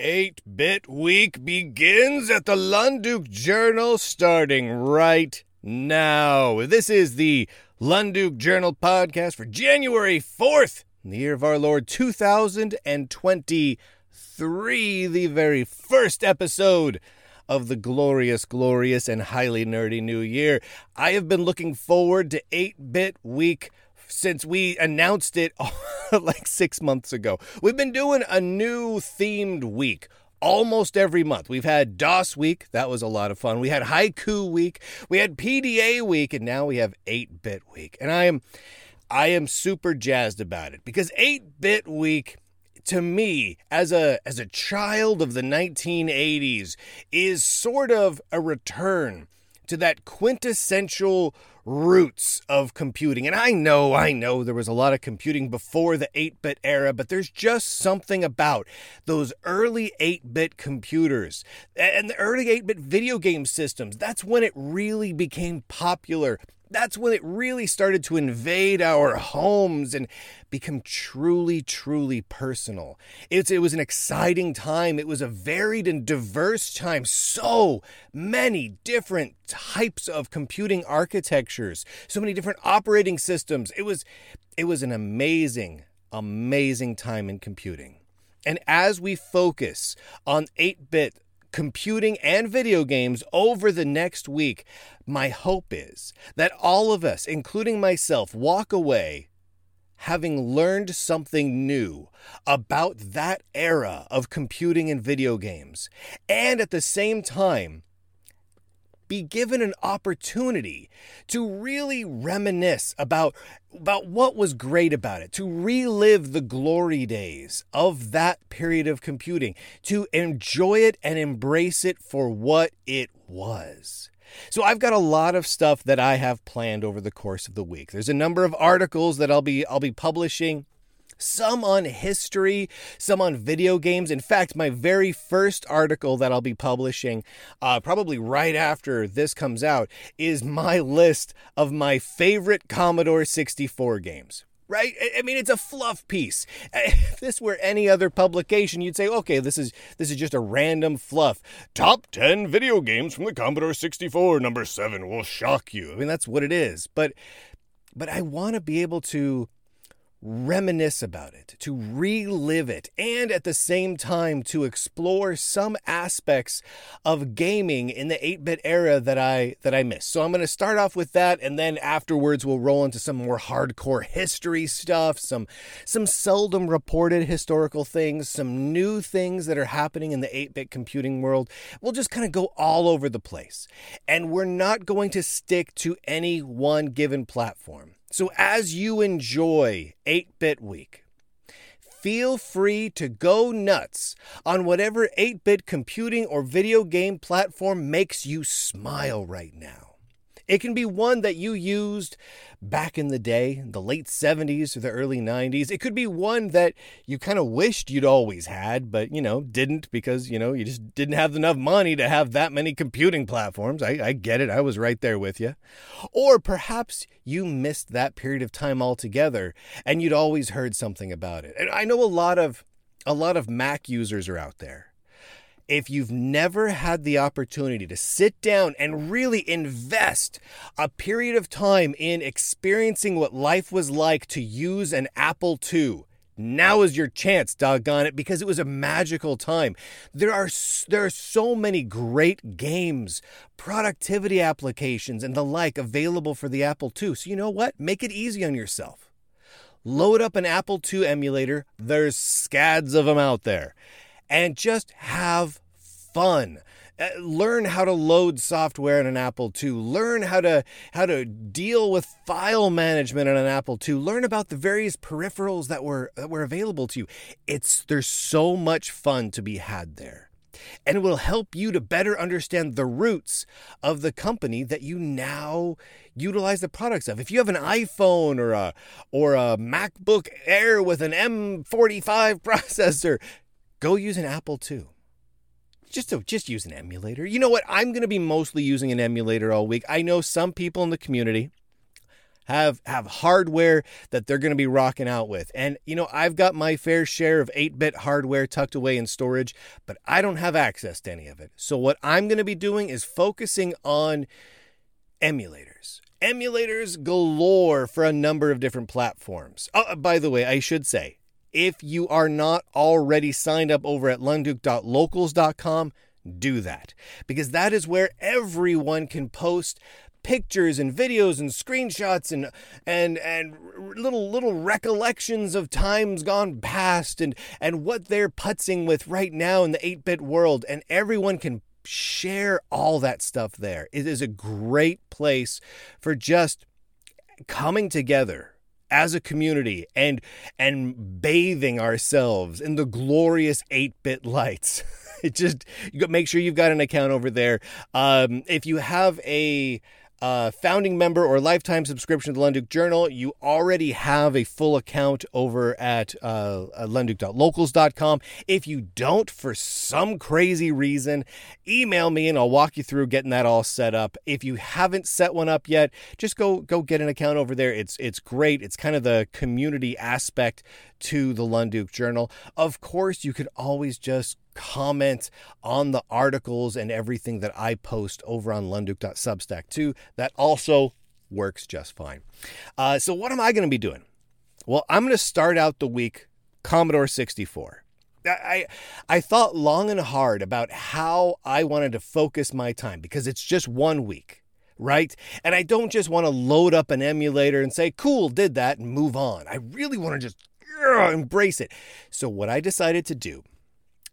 8 Bit Week begins at the Lunduke Journal starting right now. This is the Lunduke Journal podcast for January 4th, in the year of our Lord 2023, the very first episode of the glorious, glorious, and highly nerdy new year. I have been looking forward to 8 Bit Week since we announced it like six months ago. We've been doing a new themed week almost every month. We've had DOS week, that was a lot of fun. We had haiku week, we had PDA week, and now we have 8-bit week. And I am I am super jazzed about it because 8-bit week to me as a as a child of the 1980s is sort of a return to that quintessential roots of computing. And I know, I know there was a lot of computing before the 8 bit era, but there's just something about those early 8 bit computers and the early 8 bit video game systems. That's when it really became popular that's when it really started to invade our homes and become truly, truly personal. It's, it was an exciting time. It was a varied and diverse time. So many different types of computing architectures, so many different operating systems. It was, it was an amazing, amazing time in computing. And as we focus on 8 bit computing and video games over the next week, my hope is that all of us, including myself, walk away having learned something new about that era of computing and video games, and at the same time, be given an opportunity to really reminisce about, about what was great about it, to relive the glory days of that period of computing, to enjoy it and embrace it for what it was. So I've got a lot of stuff that I have planned over the course of the week. There's a number of articles that I'll be I'll be publishing some on history, some on video games. In fact, my very first article that I'll be publishing, uh, probably right after this comes out, is my list of my favorite Commodore 64 games right? I mean, it's a fluff piece. If this were any other publication, you'd say, okay, this is this is just a random fluff. Top 10 video games from the Commodore 64, number 7 will shock you. I mean, that's what it is. But but I want to be able to reminisce about it, to relive it, and at the same time to explore some aspects of gaming in the 8-bit era that I that I missed. So I'm going to start off with that and then afterwards we'll roll into some more hardcore history stuff, some some seldom reported historical things, some new things that are happening in the 8-bit computing world. We'll just kind of go all over the place. And we're not going to stick to any one given platform. So, as you enjoy 8 Bit Week, feel free to go nuts on whatever 8 bit computing or video game platform makes you smile right now. It can be one that you used back in the day, the late 70s or the early 90s. It could be one that you kind of wished you'd always had, but, you know, didn't because, you know, you just didn't have enough money to have that many computing platforms. I, I get it. I was right there with you. Or perhaps you missed that period of time altogether and you'd always heard something about it. And I know a lot of a lot of Mac users are out there if you've never had the opportunity to sit down and really invest a period of time in experiencing what life was like to use an Apple II, now is your chance, doggone it, because it was a magical time. There are there are so many great games, productivity applications, and the like available for the Apple II. So you know what? Make it easy on yourself. Load up an Apple II emulator. There's scads of them out there and just have fun. Uh, learn how to load software in an Apple II. Learn how to how to deal with file management on an Apple II. Learn about the various peripherals that were that were available to you. It's there's so much fun to be had there. And it will help you to better understand the roots of the company that you now utilize the products of. If you have an iPhone or a or a MacBook Air with an M45 processor, go use an Apple II just to just use an emulator. You know what? I'm going to be mostly using an emulator all week. I know some people in the community have have hardware that they're going to be rocking out with. And you know, I've got my fair share of 8-bit hardware tucked away in storage, but I don't have access to any of it. So what I'm going to be doing is focusing on emulators. Emulators galore for a number of different platforms. Oh, by the way, I should say, if you are not already signed up over at lunduke.locals.com, do that because that is where everyone can post pictures and videos and screenshots and and and little little recollections of times gone past and and what they're putzing with right now in the 8-bit world and everyone can share all that stuff there. It is a great place for just coming together as a community and and bathing ourselves in the glorious 8-bit lights. it just you make sure you've got an account over there. Um, if you have a uh, founding member or lifetime subscription to the Lunduke Journal, you already have a full account over at uh, lunduke.locals.com. If you don't, for some crazy reason, email me and I'll walk you through getting that all set up. If you haven't set one up yet, just go go get an account over there. It's it's great. It's kind of the community aspect to the Lunduke Journal. Of course, you could always just comment on the articles and everything that I post over on lunduke.substack too. That also works just fine. Uh, so, what am I going to be doing? Well, I'm going to start out the week Commodore 64. I I thought long and hard about how I wanted to focus my time because it's just one week, right? And I don't just want to load up an emulator and say, "Cool, did that," and move on. I really want to just embrace it. So what I decided to do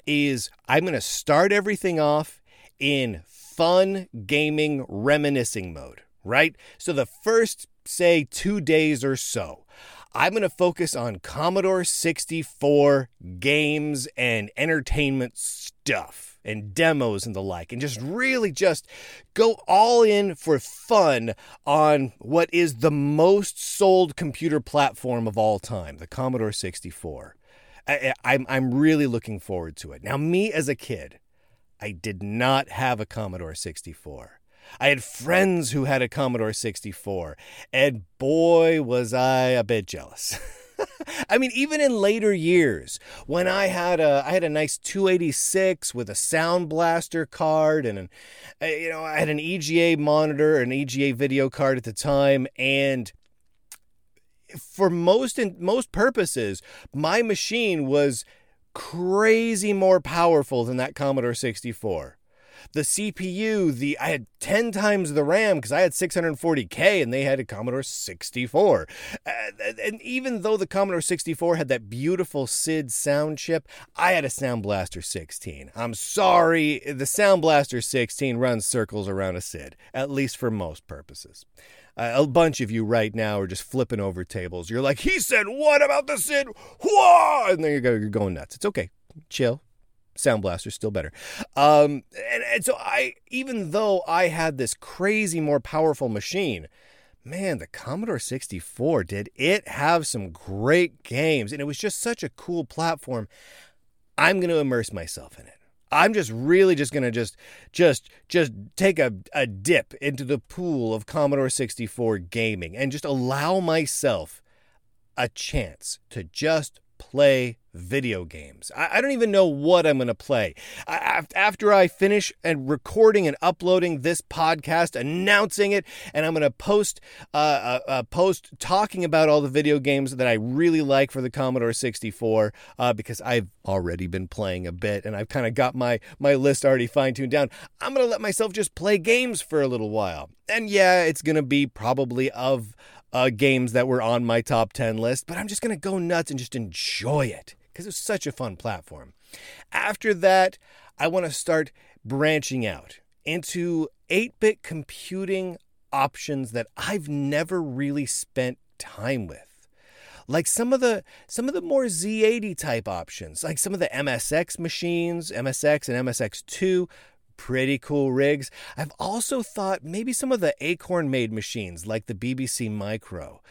is I'm going to start everything off in fun gaming reminiscing mode, right? So the first, say, two days or so, I'm going to focus on Commodore 64 games and entertainment stuff and demos and the like, and just really just go all in for fun on what is the most sold computer platform of all time, the Commodore 64. I, I'm I'm really looking forward to it. Now, me as a kid, I did not have a Commodore 64. I had friends who had a Commodore 64, and boy, was I a bit jealous. I mean, even in later years, when I had a I had a nice 286 with a Sound Blaster card and an, uh, you know I had an EGA monitor, an EGA video card at the time, and for most in most purposes, my machine was crazy more powerful than that Commodore 64. The CPU, the I had 10 times the RAM because I had 640K and they had a Commodore 64. Uh, and even though the Commodore 64 had that beautiful SID sound chip, I had a Sound Blaster 16. I'm sorry, the Sound Blaster 16 runs circles around a SID, at least for most purposes. Uh, a bunch of you right now are just flipping over tables. You're like, he said, what about the Sid? Whoa! And then you're, you're going nuts. It's okay. Chill. Sound Blaster still better. Um, and, and so I, even though I had this crazy more powerful machine, man, the Commodore 64 did it have some great games, and it was just such a cool platform. I'm going to immerse myself in it. I'm just really just gonna just just just take a, a dip into the pool of Commodore 64 gaming and just allow myself a chance to just play video games. I, I don't even know what I'm going to play. I, after I finish and recording and uploading this podcast, announcing it, and I'm going to post uh, a, a, post talking about all the video games that I really like for the Commodore 64 uh, because I've already been playing a bit and I've kind of got my my list already fine tuned down. I'm going to let myself just play games for a little while. And yeah, it's going to be probably of uh, games that were on my top 10 list, but I'm just going to go nuts and just enjoy it because it's such a fun platform. After that, I want to start branching out into 8 bit computing options that I've never really spent time with like some of the some of the more Z80 type options, like some of the MSX machines, MSX and MSX2, pretty cool rigs. I've also thought maybe some of the Acorn made machines like the BBC Micro.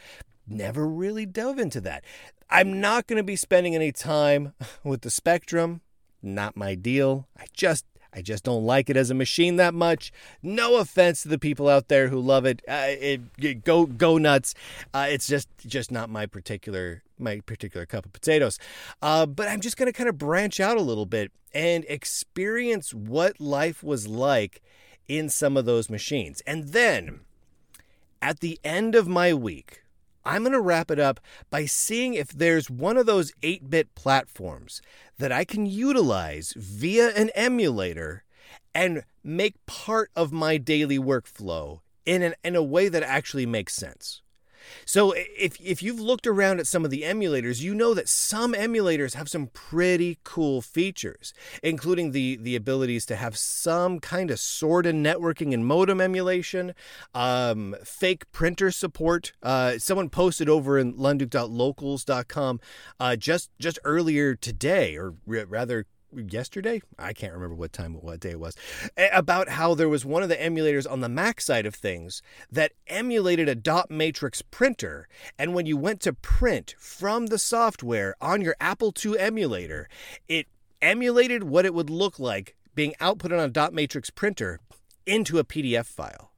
Never really dove into that. I'm not going to be spending any time with the Spectrum. Not my deal. I just I just don't like it as a machine that much. No offense to the people out there who love it. Uh, it, it go go nuts. Uh, it's just just not my particular my particular cup of potatoes. Uh, but I'm just going to kind of branch out a little bit and experience what life was like in some of those machines. And then at the end of my week, I'm going to wrap it up by seeing if there's one of those 8 bit platforms that I can utilize via an emulator and make part of my daily workflow in, an, in a way that actually makes sense. So if if you've looked around at some of the emulators, you know that some emulators have some pretty cool features, including the the abilities to have some kind of sort of networking and modem emulation, um, fake printer support. Uh, someone posted over in lunduke.locals.com uh, just just earlier today, or rather yesterday? I can't remember what time what day it was about how there was one of the emulators on the mac side of things that emulated a dot matrix printer. And when you went to print from the software on your apple ii emulator it emulated what it would look like being output on a dot matrix printer into a pdf file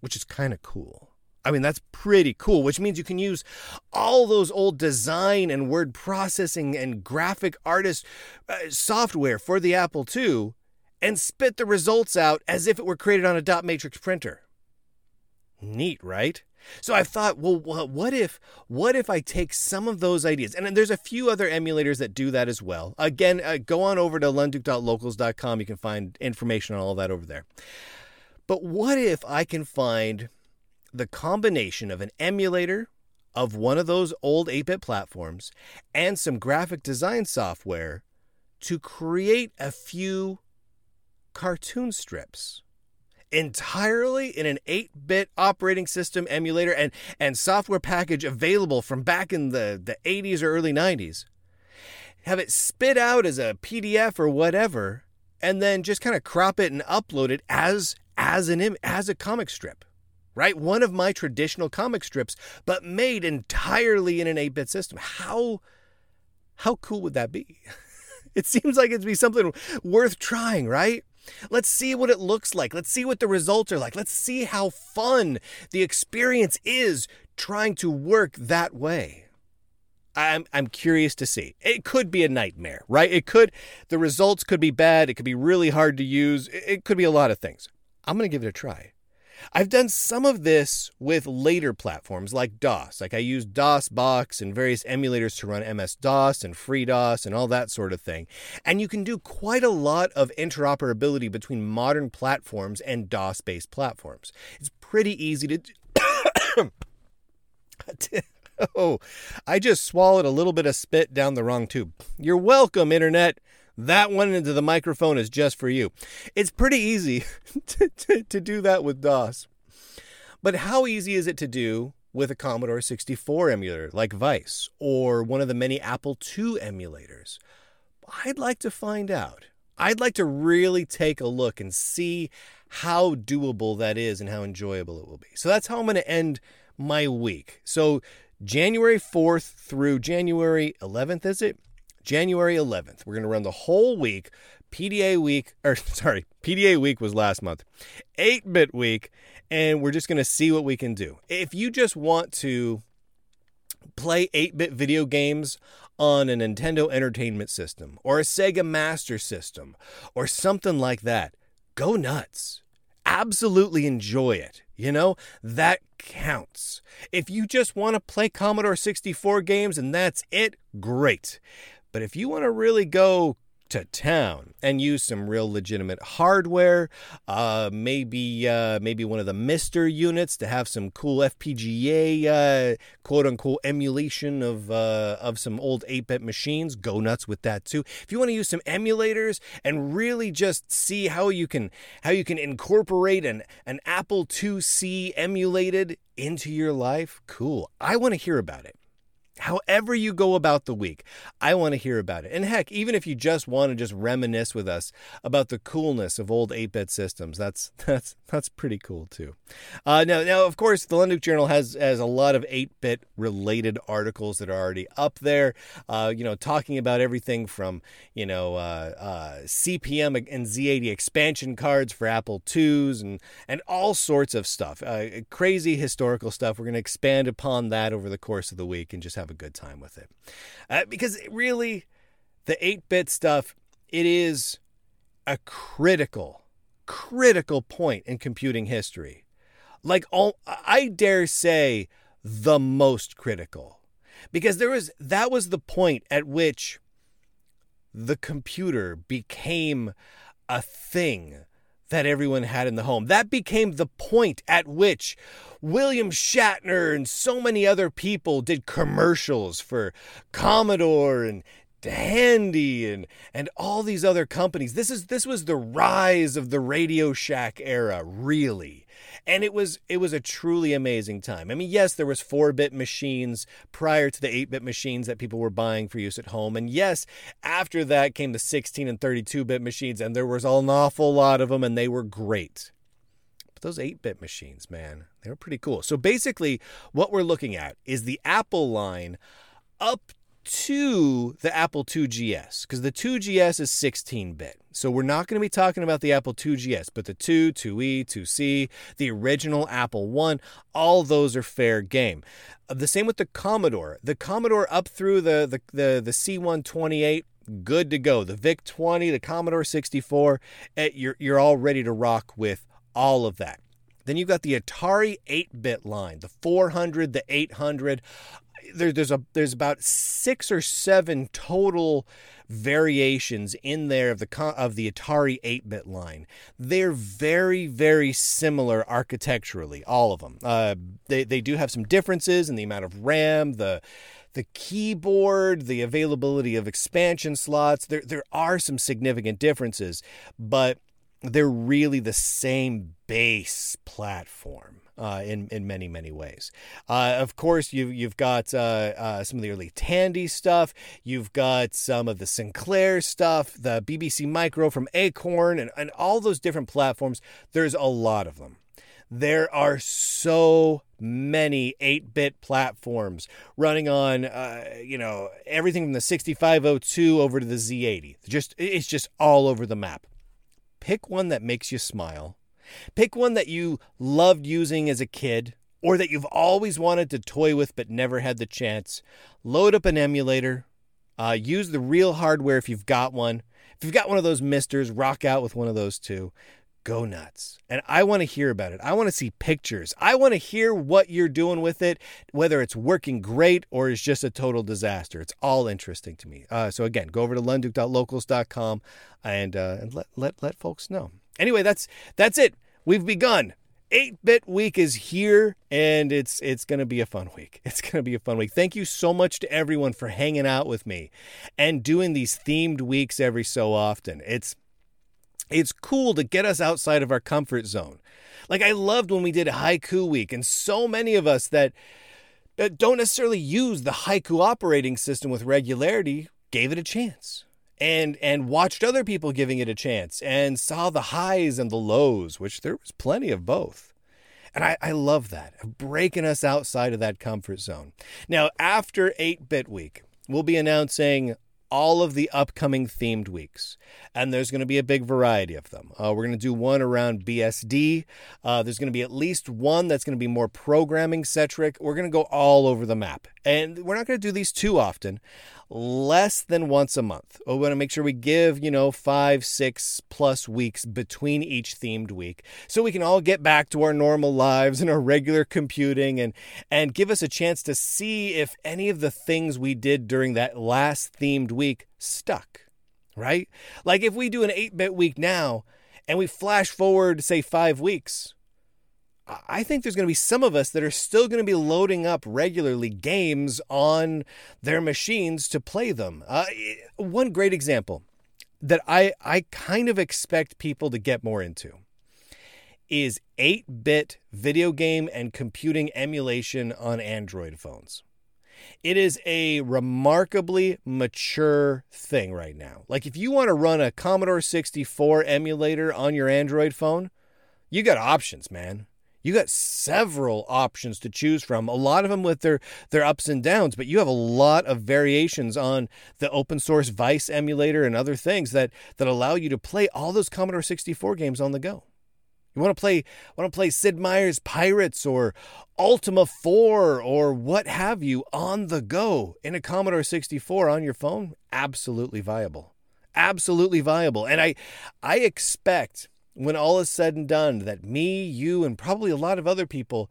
which is kind of cool I mean, that's pretty cool, which means you can use all those old design and word processing and graphic artist uh, software for the Apple II and spit the results out as if it were created on a dot matrix printer. Neat, right? So I thought, well, what if what if I take some of those ideas, and there's a few other emulators that do that as well. Again, uh, go on over to lunduke.locals.com. You can find information on all that over there. But what if I can find the combination of an emulator of one of those old 8 bit platforms and some graphic design software to create a few cartoon strips entirely in an 8-bit operating system emulator and, and software package available from back in the, the 80s or early 90s have it spit out as a pdf or whatever and then just kind of crop it and upload it as as an as a comic strip right? One of my traditional comic strips, but made entirely in an 8-bit system. How how cool would that be? it seems like it'd be something worth trying, right? Let's see what it looks like. Let's see what the results are like. Let's see how fun the experience is trying to work that way. I'm I'm curious to see. It could be a nightmare, right? It could the results could be bad, it could be really hard to use. It could be a lot of things. I'm going to give it a try. I've done some of this with later platforms like DOS. Like I use DOSBox and various emulators to run MS DOS and FreeDOS and all that sort of thing. And you can do quite a lot of interoperability between modern platforms and DOS based platforms. It's pretty easy to do. oh, I just swallowed a little bit of spit down the wrong tube. You're welcome, Internet. That one into the microphone is just for you. It's pretty easy to, to, to, do that with DOS. But how easy is it to do with a Commodore 64 emulator like Vice or one of the many Apple II emulators? I'd like to find out. I'd like to really take a look and see how doable that is and how enjoyable it will be. So that's how I'm going to end my week. So January 4th through January 11th, is it? January 11th. We're going to run the whole week. PDA week, or sorry, PDA week was last month, 8 bit week, and we're just going to see what we can do. If you just want to play 8 bit video games on a Nintendo Entertainment System or a Sega Master System or something like that, go nuts. Absolutely enjoy it. You know, that counts. If you just want to play Commodore 64 games and that's it, great. But if you want to really go to town and use some real legitimate hardware, uh, maybe uh, maybe one of the MiSTer units to have some cool FPGA uh, quote unquote emulation of uh, of some old 8-bit machines. Go nuts with that too. If you want to use some emulators and really just see how you can how you can incorporate an an Apple IIc emulated into your life, cool. I want to hear about it. However, you go about the week, I want to hear about it. And heck, even if you just want to just reminisce with us about the coolness of old 8 bit systems, that's that's that's pretty cool too. Uh, now, now, of course, the Lunduke Journal has has a lot of 8 bit related articles that are already up there. Uh, you know, talking about everything from you know uh, uh CP/M and Z80 expansion cards for Apple IIs and and all sorts of stuff. Uh, crazy historical stuff. We're going to expand upon that over the course of the week and just have have a good time with it. Uh, because really, the 8 bit stuff, it is a critical, critical point in computing history. Like, all, I dare say, the most critical. Because there was that was the point at which the computer became a thing that everyone had in the home. That became the point at which William Shatner and so many other people did commercials for Commodore and Tandy and and all these other companies. This is this was the rise of the Radio Shack era, really. And it was it was a truly amazing time. I mean, yes, there was 4-bit machines prior to the 8-bit machines that people were buying for use at home. And yes, after that came the 16 and 32-bit machines and there was an awful lot of them and they were great. But those 8-bit machines, man, they were pretty cool. So basically, what we're looking at is the Apple line up to the Apple IIgs because the 2GS is 16 bit. So we're not going to be talking about the Apple 2GS, but the 2, 2E, 2C, the original Apple One, all those are fair game. Uh, the same with the Commodore. The Commodore up through the the the, the C128 good to go. The VIC 20, the Commodore 64, eh, you're you're all ready to rock with all of that. Then you've got the Atari 8-bit line, the 400, the 800 there, there's a there's about six or seven total variations in there of the of the Atari 8-bit line. They're very very similar architecturally, all of them. Uh, they they do have some differences in the amount of RAM, the the keyboard, the availability of expansion slots. There there are some significant differences, but they're really the same base platform uh, in in many many ways. Uh, of course, you you've got uh, uh, some of the early Tandy stuff. You've got some of the Sinclair stuff, the BBC Micro from Acorn, and, and all those different platforms. There's a lot of them. There are so many 8-bit platforms running on, uh, you know, everything from the 6502 over to the Z80. Just it's just all over the map. Pick one that makes you smile Pick one that you loved using as a kid or that you've always wanted to toy with but never had the chance. Load up an emulator. Uh, use the real hardware if you've got one. If you've got one of those misters, rock out with one of those too. Go nuts. And I want to hear about it. I want to see pictures. I want to hear what you're doing with it, whether it's working great or is just a total disaster. It's all interesting to me. Uh, so again, go over to lunduke.locals.com and, uh, and let, let, let folks know. Anyway, that's that's it. We've begun. 8-bit week is here and it's it's going to be a fun week. It's going to be a fun week. Thank you so much to everyone for hanging out with me and doing these themed weeks every so often. It's it's cool to get us outside of our comfort zone. Like I loved when we did haiku week and so many of us that don't necessarily use the haiku operating system with regularity gave it a chance and and watched other people giving it a chance and saw the highs and the lows, which there was plenty of both. And I, I love that, breaking us outside of that comfort zone. Now, after 8 Bit Week, we'll be announcing all of the upcoming themed weeks. And there's going to be a big variety of them. Uh, we're going to do one around BSD. Uh, there's going to be at least one that's going to be more programming centric. We're going to go all over the map. And we're not going to do these too often less than once a month. We want to make sure we give, you know, five, six plus weeks between each themed week so we can all get back to our normal lives and our regular computing and, and give us a chance to see if any of the things we did during that last themed week stuck, right? Like if we do an 8 bit week now and we flash forward, say, five weeks, I think there's going to be some of us that are still going to be loading up regularly games on their machines to play them. Uh, one great example that I, I kind of expect people to get more into is 8 bit video game and computing emulation on Android phones. It is a remarkably mature thing right now. Like, if you want to run a Commodore 64 emulator on your Android phone, you got options, man. You got several options to choose from. A lot of them with their their ups and downs, but you have a lot of variations on the open source Vice emulator and other things that that allow you to play all those Commodore 64 games on the go. You want to play want to play Sid Meier's Pirates or Ultima 4 or what have you on the go in a Commodore 64 on your phone? Absolutely viable. Absolutely viable. And I I expect when all is said and done, that me, you, and probably a lot of other people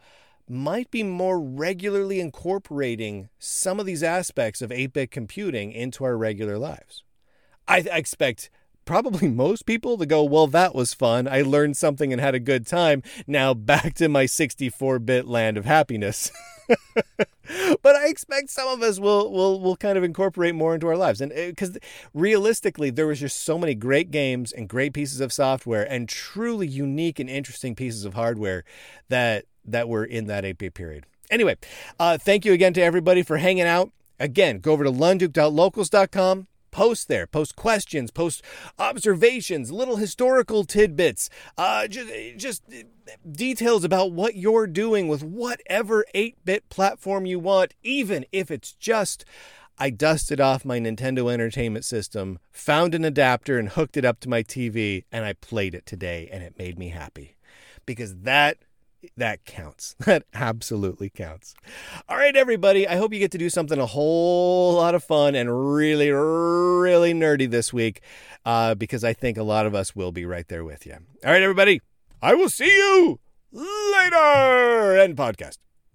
might be more regularly incorporating some of these aspects of 8 bit computing into our regular lives. I, expect probably most people to go, well, that was fun. I learned something and had a good time. Now back to my 64 bit land of happiness. but I expect some of us will will will kind of incorporate more into our lives, and because uh, realistically, there was just so many great games and great pieces of software and truly unique and interesting pieces of hardware that that were in that 8-bit period. Anyway, uh, thank you again to everybody for hanging out. Again, go over to lunduke.locals.com post there. Post questions, post observations, little historical tidbits, uh, just, just details about what you're doing with whatever 8 bit platform you want, even if it's just. I dusted off my Nintendo Entertainment System, found an adapter, and hooked it up to my TV, and I played it today, and it made me happy. Because that that counts. That absolutely counts. All right, everybody. I hope you get to do something a whole lot of fun and really, really nerdy this week uh, because I think a lot of us will be right there with you. All right, everybody. I will see you later. End podcast.